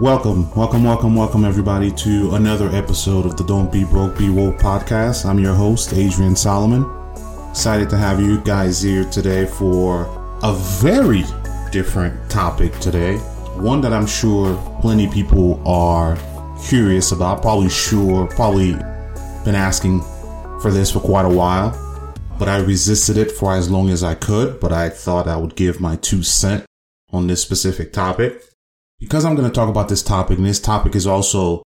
Welcome, welcome, welcome, welcome, everybody, to another episode of the Don't Be Broke, Be Woke podcast. I'm your host, Adrian Solomon. Excited to have you guys here today for a very different topic today. One that I'm sure plenty people are curious about, probably sure, probably been asking for this for quite a while. But I resisted it for as long as I could, but I thought I would give my two cent on this specific topic because I'm going to talk about this topic, and this topic is also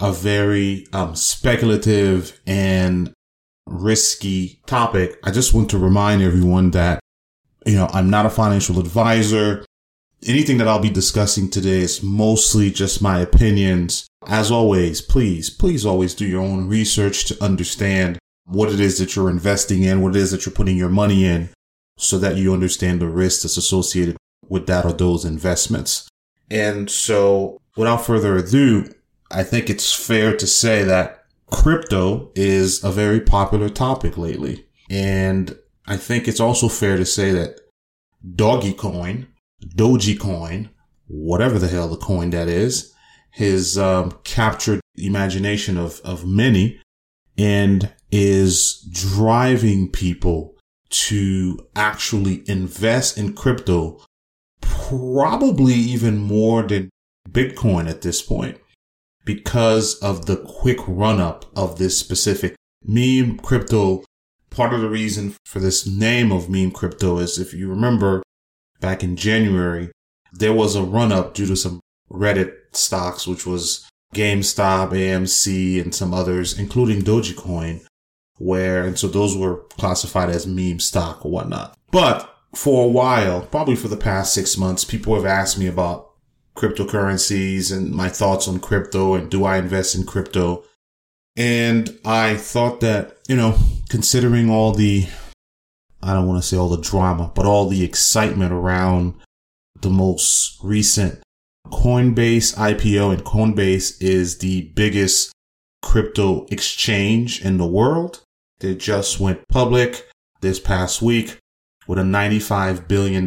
a very um, speculative and risky topic. I just want to remind everyone that, you know, I'm not a financial advisor. Anything that I'll be discussing today is mostly just my opinions. As always, please, please always do your own research to understand what it is that you're investing in, what it is that you're putting your money in so that you understand the risk that's associated with that or those investments. And so without further ado, I think it's fair to say that crypto is a very popular topic lately. And I think it's also fair to say that Dogecoin, Coin, Doji Coin, whatever the hell the coin that is, has um, captured the imagination of, of many and is driving people to actually invest in crypto probably even more than Bitcoin at this point because of the quick run up of this specific meme crypto. Part of the reason for this name of meme crypto is if you remember back in January, there was a run up due to some Reddit stocks, which was GameStop, AMC, and some others, including Dogecoin, where, and so those were classified as meme stock or whatnot. But for a while, probably for the past six months, people have asked me about cryptocurrencies and my thoughts on crypto and do I invest in crypto? And I thought that, you know, considering all the, I don't want to say all the drama, but all the excitement around the most recent Coinbase IPO and Coinbase is the biggest crypto exchange in the world. They just went public this past week with a $95 billion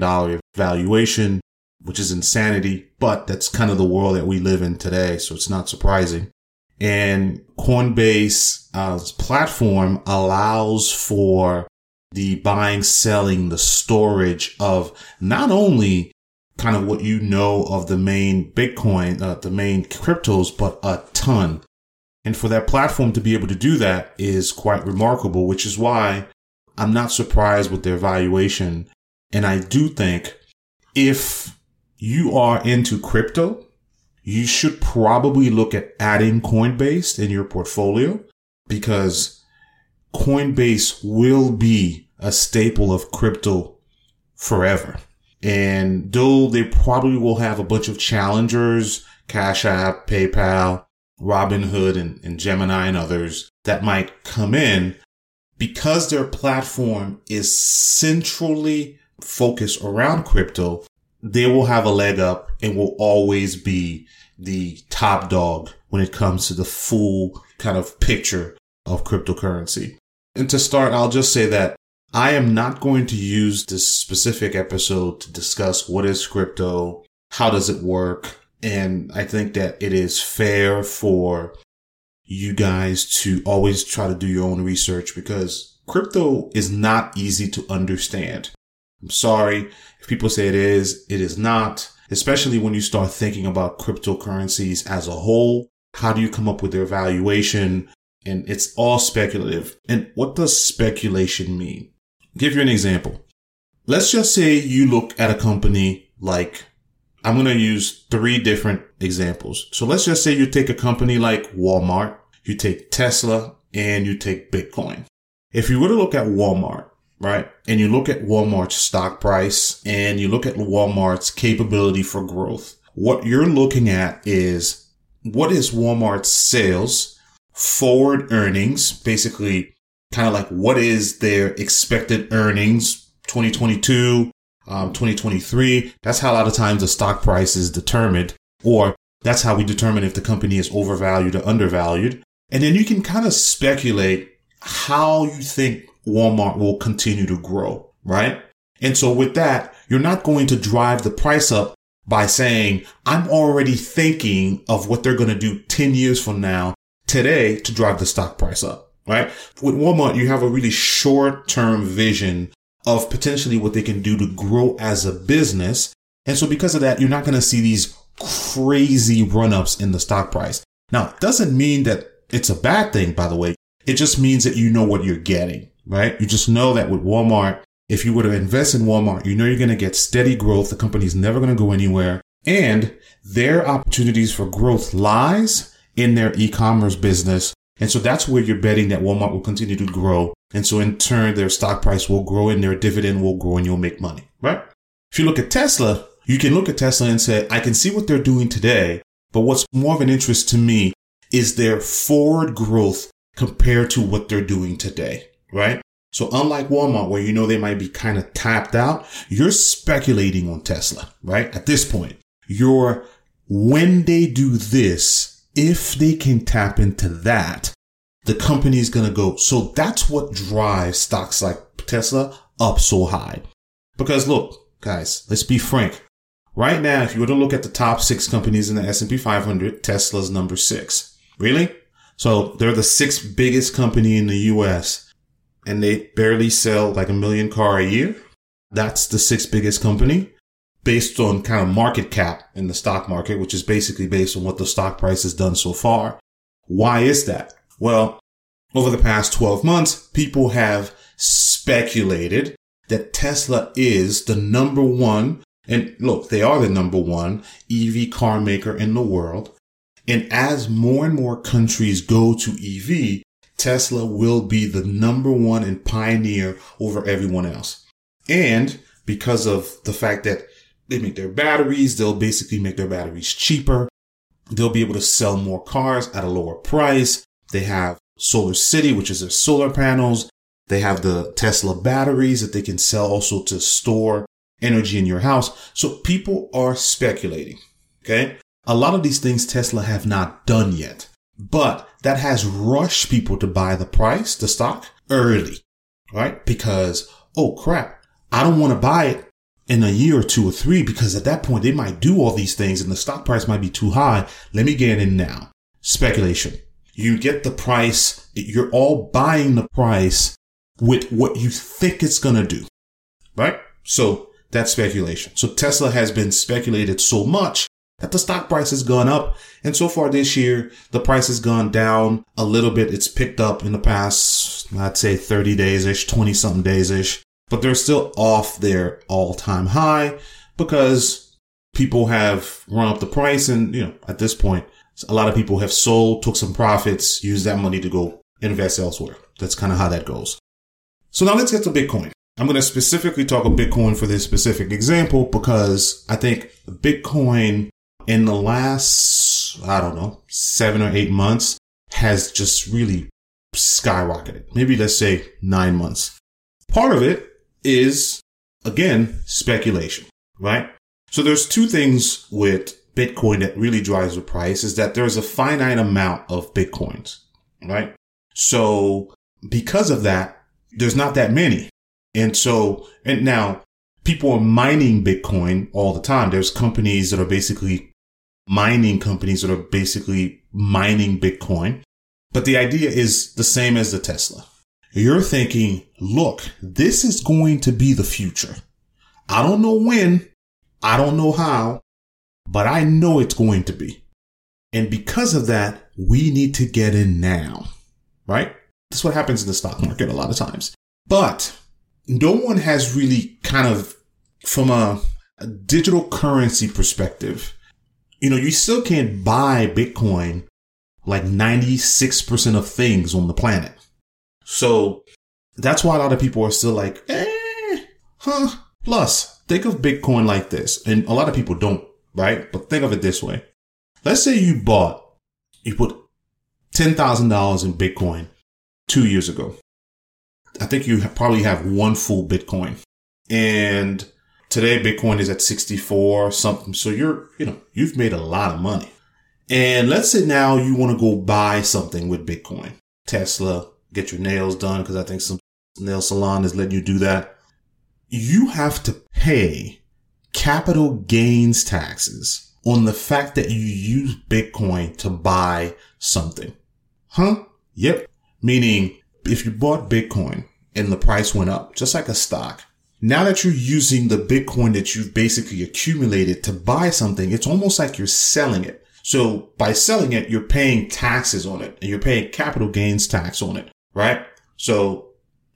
valuation, which is insanity, but that's kind of the world that we live in today. So it's not surprising. And Coinbase uh, platform allows for the buying, selling, the storage of not only kind of what you know of the main Bitcoin, uh, the main cryptos, but a ton. And for that platform to be able to do that is quite remarkable, which is why I'm not surprised with their valuation. And I do think if you are into crypto, you should probably look at adding Coinbase in your portfolio because Coinbase will be a staple of crypto forever. And though they probably will have a bunch of challengers, Cash App, PayPal, Robinhood, and, and Gemini and others that might come in, because their platform is centrally focused around crypto, they will have a leg up and will always be the top dog when it comes to the full kind of picture of cryptocurrency. And to start, I'll just say that I am not going to use this specific episode to discuss what is crypto, how does it work, and I think that it is fair for you guys to always try to do your own research because crypto is not easy to understand. I'm sorry if people say it is, it is not, especially when you start thinking about cryptocurrencies as a whole. How do you come up with their valuation? And it's all speculative. And what does speculation mean? I'll give you an example. Let's just say you look at a company like I'm going to use three different examples. So let's just say you take a company like Walmart, you take Tesla, and you take Bitcoin. If you were to look at Walmart, right, and you look at Walmart's stock price and you look at Walmart's capability for growth, what you're looking at is what is Walmart's sales, forward earnings, basically kind of like what is their expected earnings 2022, um, 2023. That's how a lot of times the stock price is determined, or that's how we determine if the company is overvalued or undervalued. And then you can kind of speculate how you think Walmart will continue to grow, right? And so with that, you're not going to drive the price up by saying, I'm already thinking of what they're going to do 10 years from now today to drive the stock price up, right? With Walmart, you have a really short term vision of potentially what they can do to grow as a business. And so because of that, you're not going to see these crazy run ups in the stock price. Now, it doesn't mean that it's a bad thing, by the way. It just means that you know what you're getting, right? You just know that with Walmart, if you were to invest in Walmart, you know you're going to get steady growth. The company's never going to go anywhere and their opportunities for growth lies in their e-commerce business. And so that's where you're betting that Walmart will continue to grow. And so in turn, their stock price will grow and their dividend will grow and you'll make money, right? If you look at Tesla, you can look at Tesla and say, I can see what they're doing today, but what's more of an interest to me is their forward growth compared to what they're doing today, right? So unlike Walmart, where you know they might be kind of tapped out, you're speculating on Tesla, right? At this point, you're when they do this, if they can tap into that, the company is going to go. So that's what drives stocks like Tesla up so high. Because look, guys, let's be frank. Right now, if you were to look at the top six companies in the S&P 500, Tesla's number six. Really? So they're the sixth biggest company in the US and they barely sell like a million car a year. That's the sixth biggest company based on kind of market cap in the stock market, which is basically based on what the stock price has done so far. Why is that? Well, over the past 12 months, people have speculated that Tesla is the number one and look, they are the number one EV car maker in the world. And as more and more countries go to EV, Tesla will be the number one and pioneer over everyone else. And because of the fact that they make their batteries, they'll basically make their batteries cheaper. They'll be able to sell more cars at a lower price. They have Solar City, which is their solar panels. They have the Tesla batteries that they can sell also to store energy in your house. So people are speculating. Okay. A lot of these things Tesla have not done yet, but that has rushed people to buy the price, the stock early, right? Because, oh crap, I don't want to buy it in a year or two or three because at that point they might do all these things and the stock price might be too high. Let me get in now. Speculation. You get the price. You're all buying the price with what you think it's going to do, right? So that's speculation. So Tesla has been speculated so much that the stock price has gone up. And so far this year, the price has gone down a little bit. It's picked up in the past, I'd say 30 days ish, 20 something days ish, but they're still off their all time high because people have run up the price. And, you know, at this point, a lot of people have sold, took some profits, used that money to go invest elsewhere. That's kind of how that goes. So now let's get to Bitcoin. I'm going to specifically talk of Bitcoin for this specific example because I think Bitcoin in the last, I don't know, seven or eight months has just really skyrocketed. Maybe let's say nine months. Part of it is, again, speculation, right? So there's two things with Bitcoin that really drives the price is that there's a finite amount of Bitcoins, right? So because of that, there's not that many. And so, and now people are mining Bitcoin all the time. There's companies that are basically mining companies that are basically mining Bitcoin. But the idea is the same as the Tesla. You're thinking, look, this is going to be the future. I don't know when. I don't know how, but I know it's going to be. And because of that, we need to get in now, right? That's what happens in the stock market a lot of times. But no one has really kind of, from a, a digital currency perspective, you know, you still can't buy Bitcoin like 96% of things on the planet. So that's why a lot of people are still like, eh, huh. Plus, think of Bitcoin like this. And a lot of people don't, right? But think of it this way. Let's say you bought, you put $10,000 in Bitcoin two years ago. I think you probably have one full Bitcoin. And Today, Bitcoin is at 64 something. So you're, you know, you've made a lot of money. And let's say now you want to go buy something with Bitcoin. Tesla, get your nails done because I think some nail salon is letting you do that. You have to pay capital gains taxes on the fact that you use Bitcoin to buy something. Huh? Yep. Meaning if you bought Bitcoin and the price went up, just like a stock, now that you're using the Bitcoin that you've basically accumulated to buy something, it's almost like you're selling it. So by selling it, you're paying taxes on it and you're paying capital gains tax on it, right? So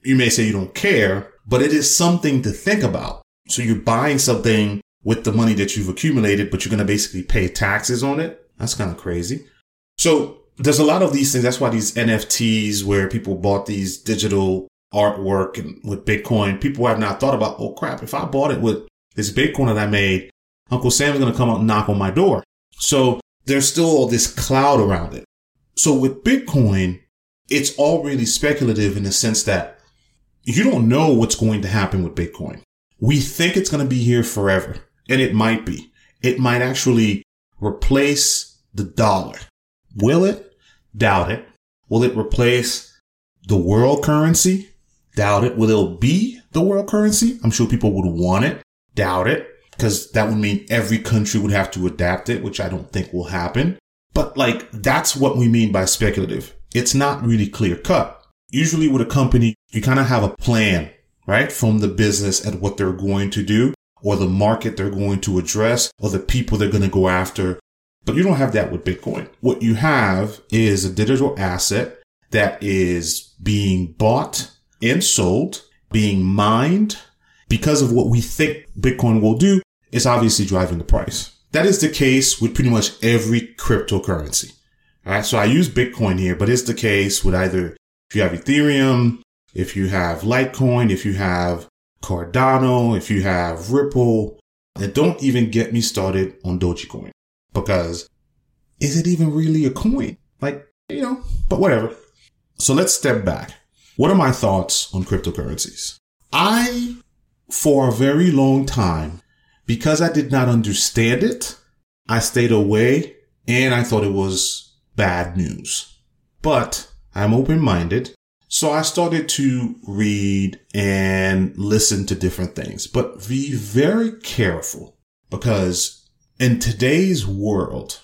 you may say you don't care, but it is something to think about. So you're buying something with the money that you've accumulated, but you're going to basically pay taxes on it. That's kind of crazy. So there's a lot of these things. That's why these NFTs where people bought these digital artwork and with Bitcoin, people have not thought about, oh crap, if I bought it with this Bitcoin that I made, Uncle Sam's going to come out and knock on my door. So there's still all this cloud around it. So with Bitcoin, it's all really speculative in the sense that you don't know what's going to happen with Bitcoin. We think it's going to be here forever, and it might be. It might actually replace the dollar. Will it? Doubt it. Will it replace the world currency? Doubt it. Will it be the world currency? I'm sure people would want it. Doubt it because that would mean every country would have to adapt it, which I don't think will happen. But like, that's what we mean by speculative. It's not really clear cut. Usually with a company, you kind of have a plan, right? From the business at what they're going to do or the market they're going to address or the people they're going to go after. But you don't have that with Bitcoin. What you have is a digital asset that is being bought and sold, being mined because of what we think Bitcoin will do is obviously driving the price. That is the case with pretty much every cryptocurrency. All right. So I use Bitcoin here, but it's the case with either if you have Ethereum, if you have Litecoin, if you have Cardano, if you have Ripple, and don't even get me started on Dogecoin because is it even really a coin? Like, you know, but whatever. So let's step back. What are my thoughts on cryptocurrencies? I, for a very long time, because I did not understand it, I stayed away and I thought it was bad news. But I'm open minded. So I started to read and listen to different things, but be very careful because in today's world,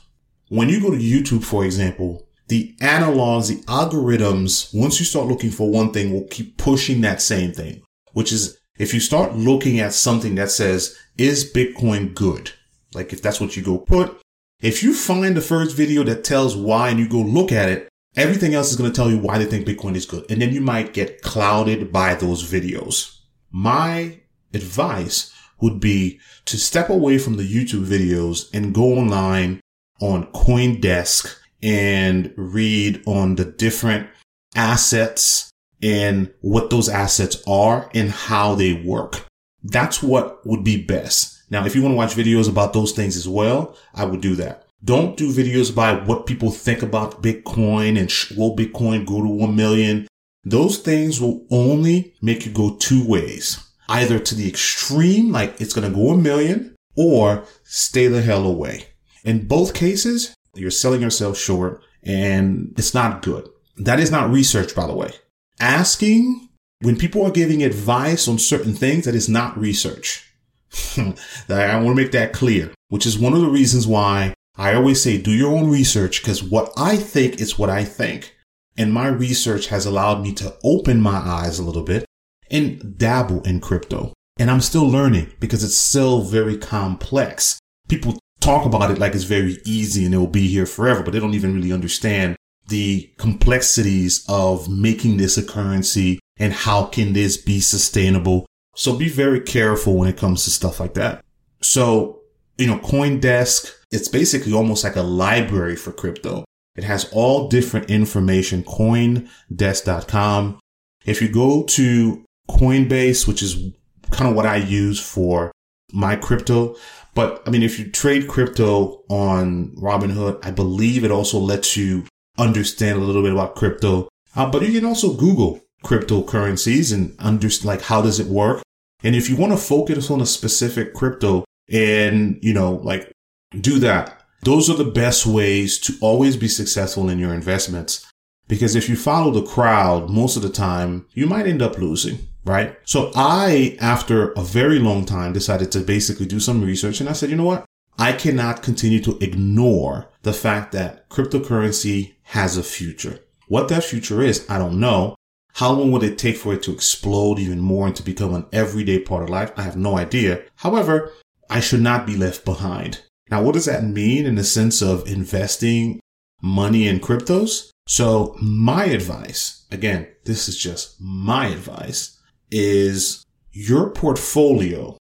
when you go to YouTube, for example, the analogs, the algorithms, once you start looking for one thing, will keep pushing that same thing, which is if you start looking at something that says, is Bitcoin good? Like if that's what you go put, if you find the first video that tells why and you go look at it, everything else is going to tell you why they think Bitcoin is good. And then you might get clouded by those videos. My advice would be to step away from the YouTube videos and go online on Coindesk and read on the different assets and what those assets are and how they work. That's what would be best. Now, if you want to watch videos about those things as well, I would do that. Don't do videos about what people think about Bitcoin and sh- will Bitcoin go to 1 million. Those things will only make you go two ways. Either to the extreme, like it's going to go a million or stay the hell away. In both cases, you're selling yourself short and it's not good. That is not research, by the way asking when people are giving advice on certain things that is not research. I want to make that clear, which is one of the reasons why I always say do your own research because what I think is what I think. And my research has allowed me to open my eyes a little bit and dabble in crypto. And I'm still learning because it's still very complex. People talk about it like it's very easy and it will be here forever, but they don't even really understand the complexities of making this a currency and how can this be sustainable. So be very careful when it comes to stuff like that. So, you know, Coindesk, it's basically almost like a library for crypto. It has all different information, coindesk.com. If you go to Coinbase, which is kind of what I use for my crypto, but I mean, if you trade crypto on Robinhood, I believe it also lets you understand a little bit about crypto. Uh, but you can also Google cryptocurrencies and understand like how does it work. And if you want to focus on a specific crypto and, you know, like do that, those are the best ways to always be successful in your investments. Because if you follow the crowd, most of the time, you might end up losing, right? So I, after a very long time, decided to basically do some research and I said, you know what? I cannot continue to ignore the fact that cryptocurrency has a future. What that future is, I don't know. How long would it take for it to explode even more and to become an everyday part of life? I have no idea. However, I should not be left behind. Now, what does that mean in the sense of investing money in cryptos? So my advice, again, this is just my advice, is your portfolio,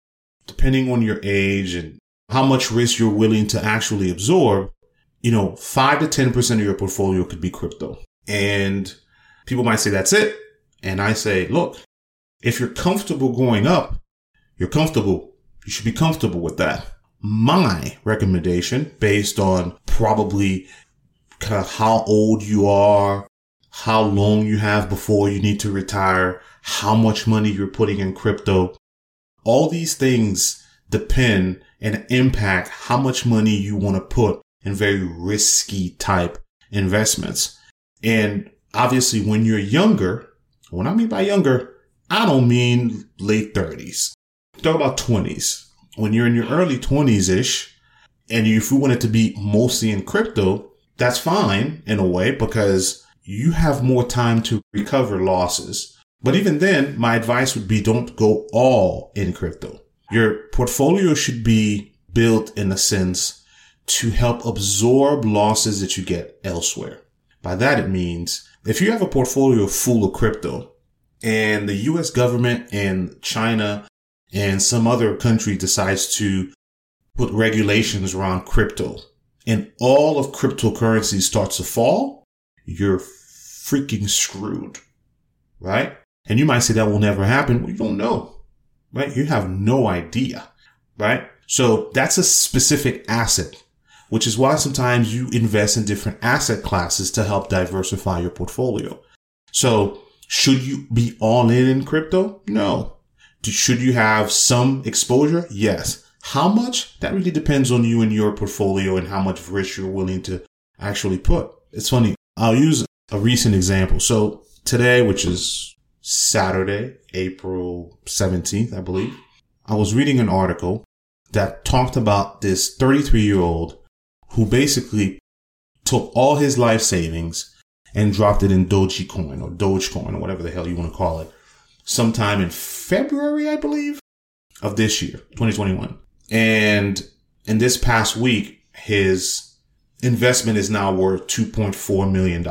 depending on your age and how much risk you're willing to actually absorb, you know, five to 10% of your portfolio could be crypto. And people might say, that's it. And I say, look, if you're comfortable going up, you're comfortable. You should be comfortable with that. My recommendation based on probably kind of how old you are, how long you have before you need to retire, how much money you're putting in crypto. All these things depend and impact how much money you want to put in very risky type investments. And obviously when you're younger, when I mean by younger, I don't mean late thirties. Talk about twenties. When you're in your early twenties ish, and you if you want it to be mostly in crypto, that's fine in a way because you have more time to recover losses. But even then, my advice would be don't go all in crypto. Your portfolio should be built in a sense to help absorb losses that you get elsewhere. By that, it means if you have a portfolio full of crypto and the US government and China and some other country decides to put regulations around crypto and all of cryptocurrency starts to fall, you're freaking screwed. Right? And you might say that will never happen. You don't know. Right? You have no idea. Right? So that's a specific asset, which is why sometimes you invest in different asset classes to help diversify your portfolio. So should you be all in in crypto? No. Should you have some exposure? Yes. How much? That really depends on you and your portfolio and how much risk you're willing to actually put. It's funny. I'll use a recent example. So today, which is Saturday, April 17th, I believe, I was reading an article that talked about this 33 year old who basically took all his life savings and dropped it in Dogecoin or Dogecoin or whatever the hell you want to call it sometime in February, I believe, of this year, 2021. And in this past week, his investment is now worth $2.4 million.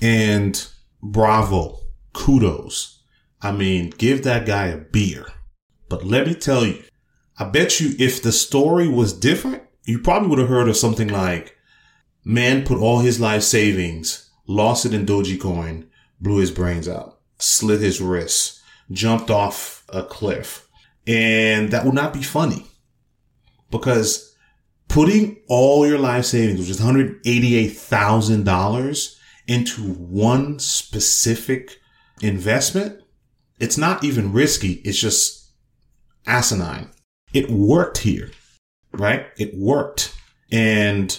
And bravo, kudos. I mean, give that guy a beer. But let me tell you, I bet you if the story was different, you probably would have heard of something like, man put all his life savings, lost it in Dogecoin, blew his brains out, slit his wrists, jumped off a cliff, and that would not be funny because putting all your life savings, which is $188,000 into one specific investment, it's not even risky. It's just asinine. It worked here, right? It worked and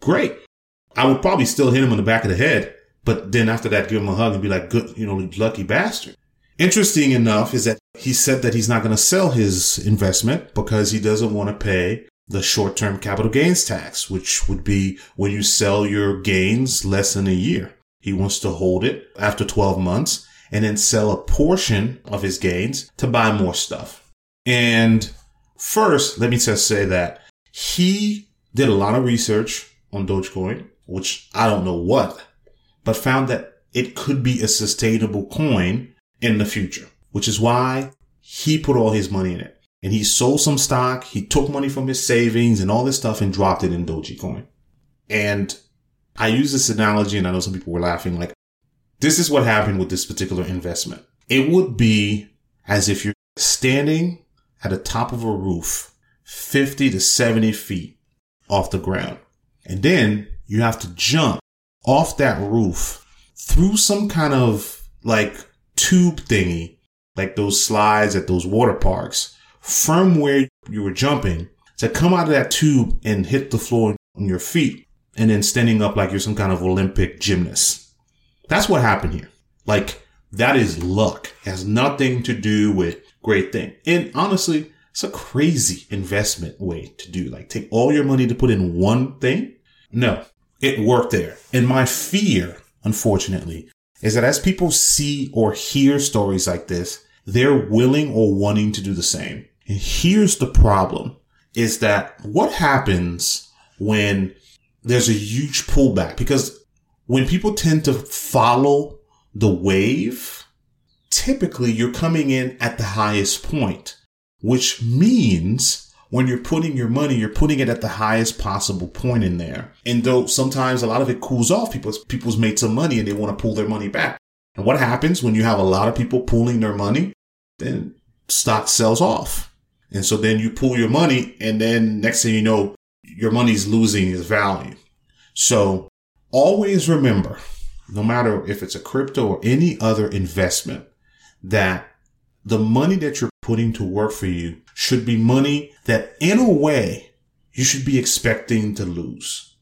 great. I would probably still hit him on the back of the head, but then after that, give him a hug and be like, good, you know, lucky bastard. Interesting enough is that he said that he's not going to sell his investment because he doesn't want to pay the short-term capital gains tax, which would be when you sell your gains less than a year. He wants to hold it after 12 months and then sell a portion of his gains to buy more stuff. And first, let me just say that he did a lot of research on Dogecoin, which I don't know what, but found that it could be a sustainable coin in the future, which is why he put all his money in it. And he sold some stock. He took money from his savings and all this stuff and dropped it in Dogecoin. And I use this analogy and I know some people were laughing like, this is what happened with this particular investment. It would be as if you're standing at the top of a roof, 50 to 70 feet off the ground. And then you have to jump off that roof through some kind of like tube thingy, like those slides at those water parks, from where you were jumping to come out of that tube and hit the floor on your feet and then standing up like you're some kind of Olympic gymnast. That's what happened here. Like that is luck. It has nothing to do with great thing. And honestly, it's a crazy investment way to do. Like take all your money to put in one thing. No, it worked there. And my fear, unfortunately, is that as people see or hear stories like this, they're willing or wanting to do the same. And here's the problem is that what happens when there's a huge pullback? Because when people tend to follow the wave, typically you're coming in at the highest point, which means when you're putting your money, you're putting it at the highest possible point in there. And though sometimes a lot of it cools off, people's people's made some money and they want to pull their money back. And what happens when you have a lot of people pulling their money? Then stock sells off. And so then you pull your money and then next thing you know, your money's losing its value. So always remember, no matter if it's a crypto or any other investment, that the money that you're putting to work for you should be money that in a way you should be expecting to lose.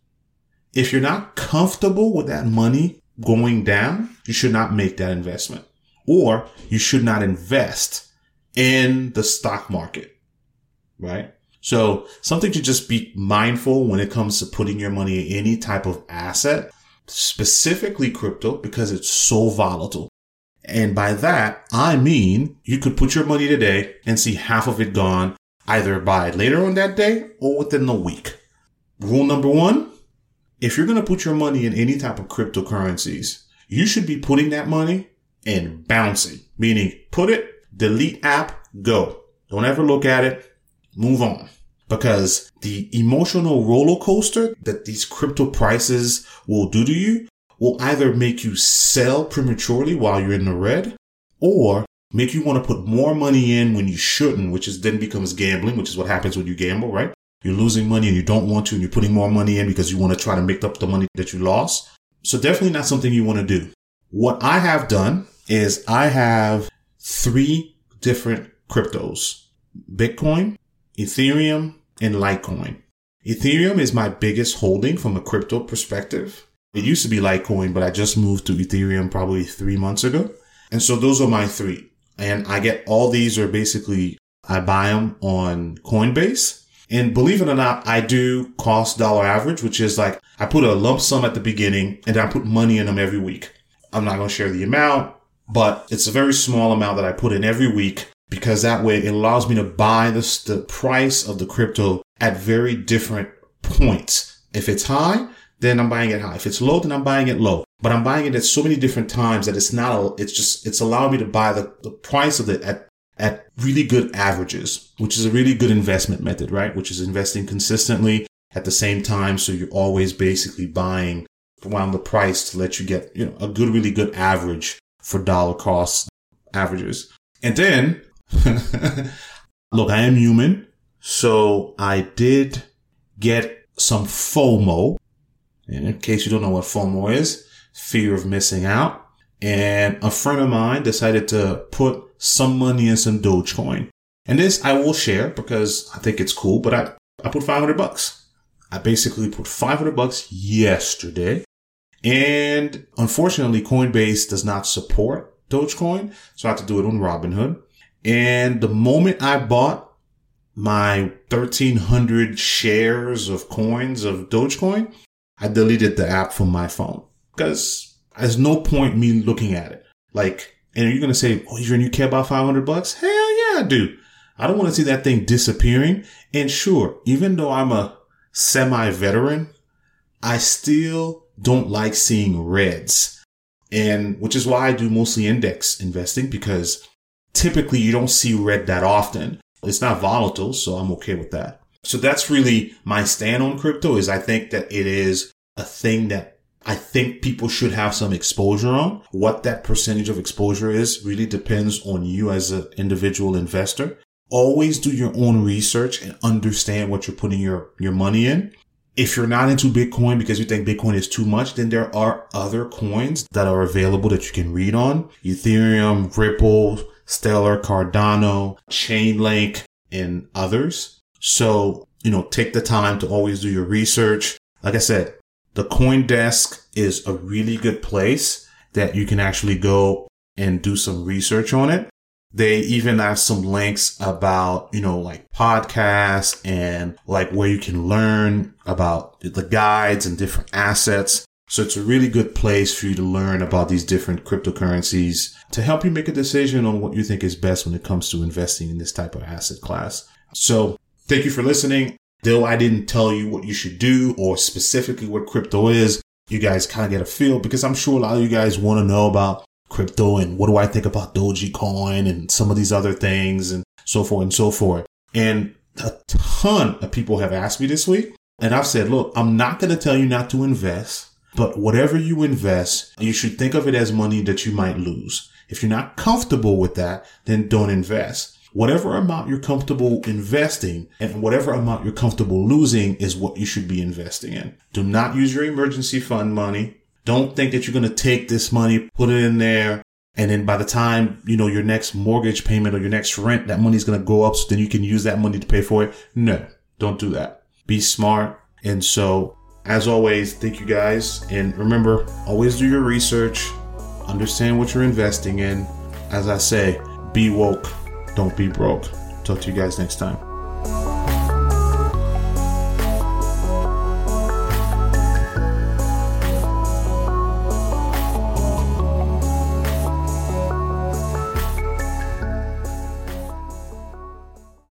If you're not comfortable with that money going down, you should not make that investment or you should not invest in the stock market, right? So something to just be mindful when it comes to putting your money in any type of asset, specifically crypto, because it's so volatile. And by that, I mean you could put your money today and see half of it gone either by later on that day or within the week. Rule number one, if you're going to put your money in any type of cryptocurrencies, you should be putting that money in bouncing, meaning put it, delete app, go. Don't ever look at it move on because the emotional roller coaster that these crypto prices will do to you will either make you sell prematurely while you're in the red or make you want to put more money in when you shouldn't, which is then becomes gambling, which is what happens when you gamble, right? You're losing money and you don't want to, and you're putting more money in because you want to try to make up the money that you lost. So definitely not something you want to do. What I have done is I have three different cryptos, Bitcoin, Ethereum, and Litecoin. Ethereum is my biggest holding from a crypto perspective. It used to be Litecoin, but I just moved to Ethereum probably three months ago. And so those are my three. And I get all these are basically, I buy them on Coinbase. And believe it or not, I do cost dollar average, which is like I put a lump sum at the beginning and I put money in them every week. I'm not going to share the amount, but it's a very small amount that I put in every week because that way it allows me to buy the, the price of the crypto at very different points. If it's high, then I'm buying it high. If it's low, then I'm buying it low. But I'm buying it at so many different times that it's not, it's just, it's allowing me to buy the, the price of it at, at really good averages, which is a really good investment method, right? Which is investing consistently at the same time. So you're always basically buying around the price to let you get, you know, a good, really good average for dollar cost averages. And then Look, I am human. So I did get some FOMO. In case you don't know what FOMO is, fear of missing out. And a friend of mine decided to put some money in some Dogecoin. And this I will share because I think it's cool, but I, I put 500 bucks. I basically put 500 bucks yesterday. And unfortunately, Coinbase does not support Dogecoin. So I have to do it on Robinhood. And the moment I bought my 1300 shares of coins of Dogecoin, I deleted the app from my phone because there's no point me looking at it. Like, and are you're going to say, Oh, Adrian, you care about 500 bucks? Hell yeah, I do. I don't want to see that thing disappearing. And sure, even though I'm a semi veteran, I still don't like seeing reds. And which is why I do mostly index investing because typically you don't see red that often. It's not volatile, so I'm okay with that. So that's really my stand on crypto is I think that it is a thing that I think people should have some exposure on. What that percentage of exposure is really depends on you as an individual investor. Always do your own research and understand what you're putting your, your money in. If you're not into Bitcoin because you think Bitcoin is too much, then there are other coins that are available that you can read on. Ethereum, Ripple, Stellar, Cardano, Chainlink, and others. So, you know, take the time to always do your research. Like I said, the CoinDesk is a really good place. that you can actually go and do some research on it. They even have some links about, you know, like podcasts and like where you can learn about the guides and different assets. So it's a really good place for you to learn about these different cryptocurrencies to help you make a decision on what you think is best when it comes to investing in this type of asset class. So thank you for listening. Though I didn't tell you what you should do or specifically what crypto is, you guys kind of get a feel because I'm sure a lot of you guys want to know about crypto and what do I think about Dogecoin and some of these other things and so forth and so forth. And a ton of people have asked me this week. And I've said, look, I'm not going to tell you not to invest, but whatever you invest, you should think of it as money that you might lose. If you're not comfortable with that, then don't invest. Whatever amount you're comfortable investing and whatever amount you're comfortable losing is what you should be investing in. Do not use your emergency fund money. Don't think that you're going to take this money, put it in there, and then by the time, you know, your next mortgage payment or your next rent, that money's going to go up. So then you can use that money to pay for it. No, don't do that. Be smart. And so as always, thank you guys. And remember, always do your research, understand what you're investing in. As I say, be woke, don't be broke. Talk to you guys next time.